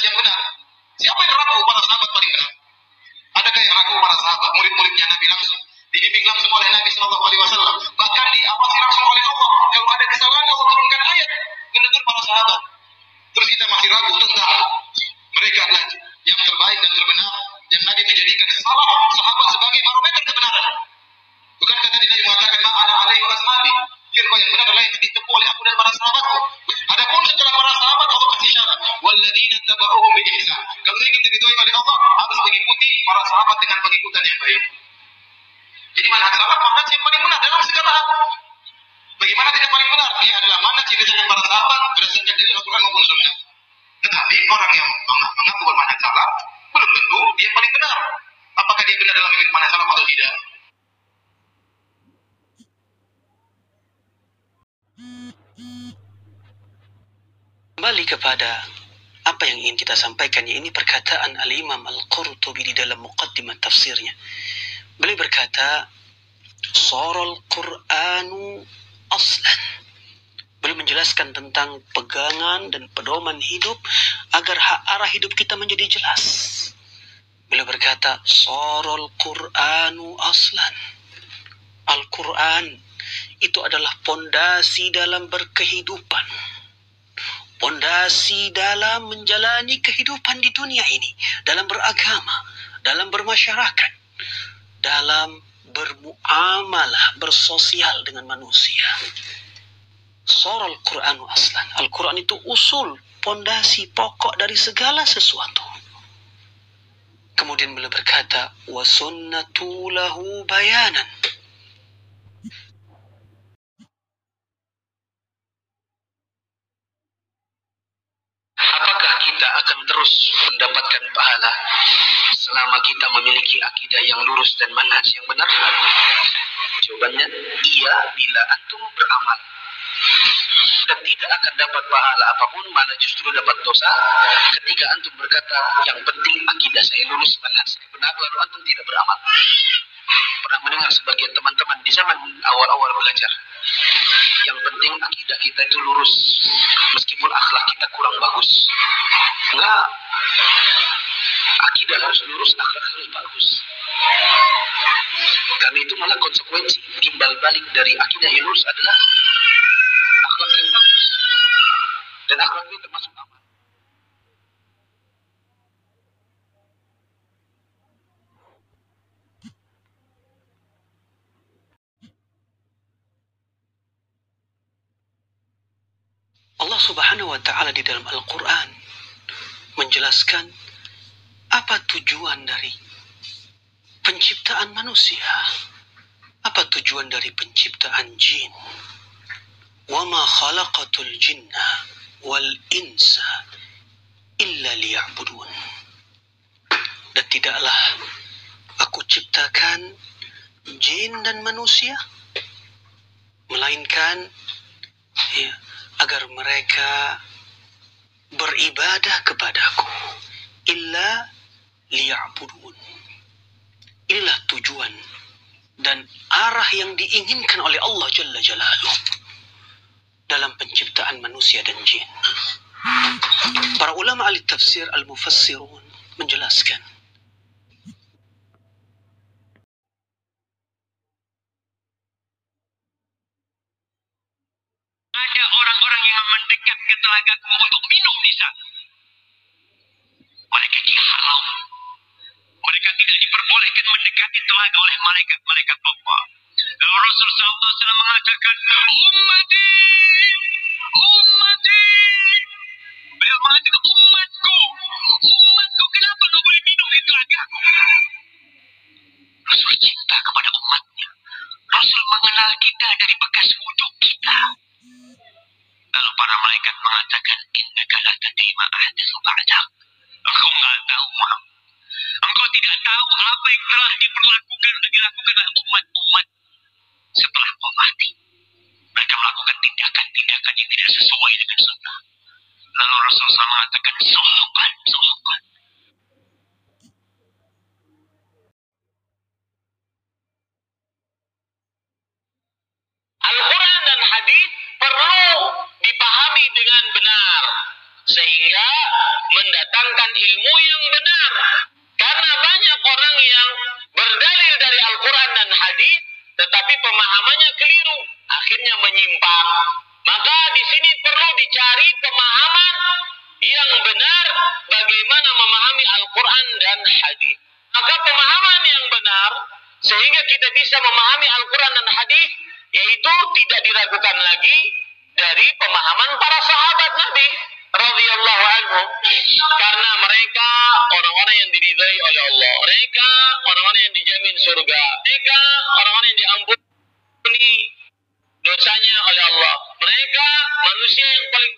manhaj yang benar. Siapa yang ragu para sahabat paling benar? Adakah yang ragu para sahabat, murid-muridnya Nabi langsung? Dibimbing langsung oleh Nabi Shallallahu Alaihi Wasallam. Bahkan diawasi langsung oleh Allah. Kalau ada kesalahan, Allah turunkan ayat menegur para sahabat. Terus kita masih ragu tentang mereka adalah yang terbaik dan terbenar yang Nabi menjadikan salah sahabat sebagai barometer kebenaran. Bukankah tadi Nabi mengatakan ma'ana alaihi wa ashabi? Firman yang benar adalah yang ditempuh oleh aku dan para sahabatku. Adapun setelah para sahabat Allah. Walladzina taba'uhum bi ihsan. Kalau ingin diridhoi oleh Allah harus mengikuti para sahabat dengan pengikutan yang baik. Jadi mana sahabat mana yang paling benar dalam segala hal. Bagaimana tidak paling benar? Dia adalah mana yang diajarkan para sahabat berdasarkan dari Al-Quran maupun Sunnah. Tetapi orang yang mengaku bermanhaj salah belum tentu dia paling benar. Apakah dia benar dalam mengikuti manhaj salah atau tidak? Kembali kepada apa yang ingin kita sampaikan ya ini perkataan Al-Imam Al-Qurtubi di dalam muqaddimah tafsirnya. Beliau berkata, "Saral Qur'anu aslan." Beliau menjelaskan tentang pegangan dan pedoman hidup agar arah hidup kita menjadi jelas. Beliau berkata, "Saral Qur'anu aslan." Al-Qur'an itu adalah pondasi dalam berkehidupan pondasi dalam menjalani kehidupan di dunia ini, dalam beragama, dalam bermasyarakat, dalam bermuamalah, bersosial dengan manusia. Surah Al-Quran aslan. Al-Quran itu usul, pondasi pokok dari segala sesuatu. Kemudian beliau berkata, wa lahu bayanan. Apakah kita akan terus mendapatkan pahala selama kita memiliki akidah yang lurus dan manhaj yang benar? Jawabannya iya bila antum beramal. Dan tidak akan dapat pahala apa pun, malah justru dapat dosa ketika antum berkata, yang penting akidah saya lurus, manhaj saya benar, lalu antum tidak beramal. Pernah mendengar sebagian teman-teman di zaman awal-awal belajar, yang penting akidah kita itu lurus, meskipun akhlak. Enggak, akidah harus lurus, akhlak harus bagus. Karena itu malah konsekuensi timbal balik dari akidah yang lurus adalah akhlak yang bagus. Dan akhlak itu termasuk amal. Allah Subhanahu wa taala di dalam Al-Qur'an menjelaskan apa tujuan dari penciptaan manusia. Apa tujuan dari penciptaan jin? Wa ma khalaqatul jinna wal insa illa. Dan tidaklah aku ciptakan jin dan manusia melainkan ya, agar mereka beribadah kepadaku illa liya'budun. Inilah tujuan dan arah yang diinginkan oleh Allah Jalla Jalaluh dalam penciptaan manusia dan jin. Para ulama ahli tafsir al-mufassirun menjelaskan orang-orang yang mendekat ke telagaku untuk minum di sana. Mereka dihalau. Mereka tidak diperbolehkan mendekati telaga oleh malaikat-malaikat Allah. Lalu Rasul SAW mengatakan, Ummati, ummati. Mengatakan, Innaka la tadima ahdathu ba'dak. Engkau enggak tahu Muhammad. Engkau tidak tahu apa yang telah diperlakukan dan dilakukan oleh umat-umat setelah kau mati. Mereka melakukan tindakan-tindakan yang tidak sesuai dengan sunnah. Lalu Rasulullah mengatakan, Sohban, sohban. Al-Quran dan hadis perlu dipahami dengan benar. Sehingga mendatangkan ilmu yang benar. Karena banyak orang yang berdalil dari Al-Quran dan hadis, tetapi pemahamannya keliru, akhirnya menyimpang. Maka di sini perlu dicari pemahaman yang benar bagaimana memahami Al-Quran dan hadis. Maka pemahaman yang benar sehingga kita bisa memahami Al-Quran dan hadis yaitu tidak diragukan lagi Karena mereka orang-orang yang diridai oleh Allah. Mereka orang-orang yang dijamin surga. Mereka orang-orang yang diampuni dosanya oleh Allah. Mereka manusia yang paling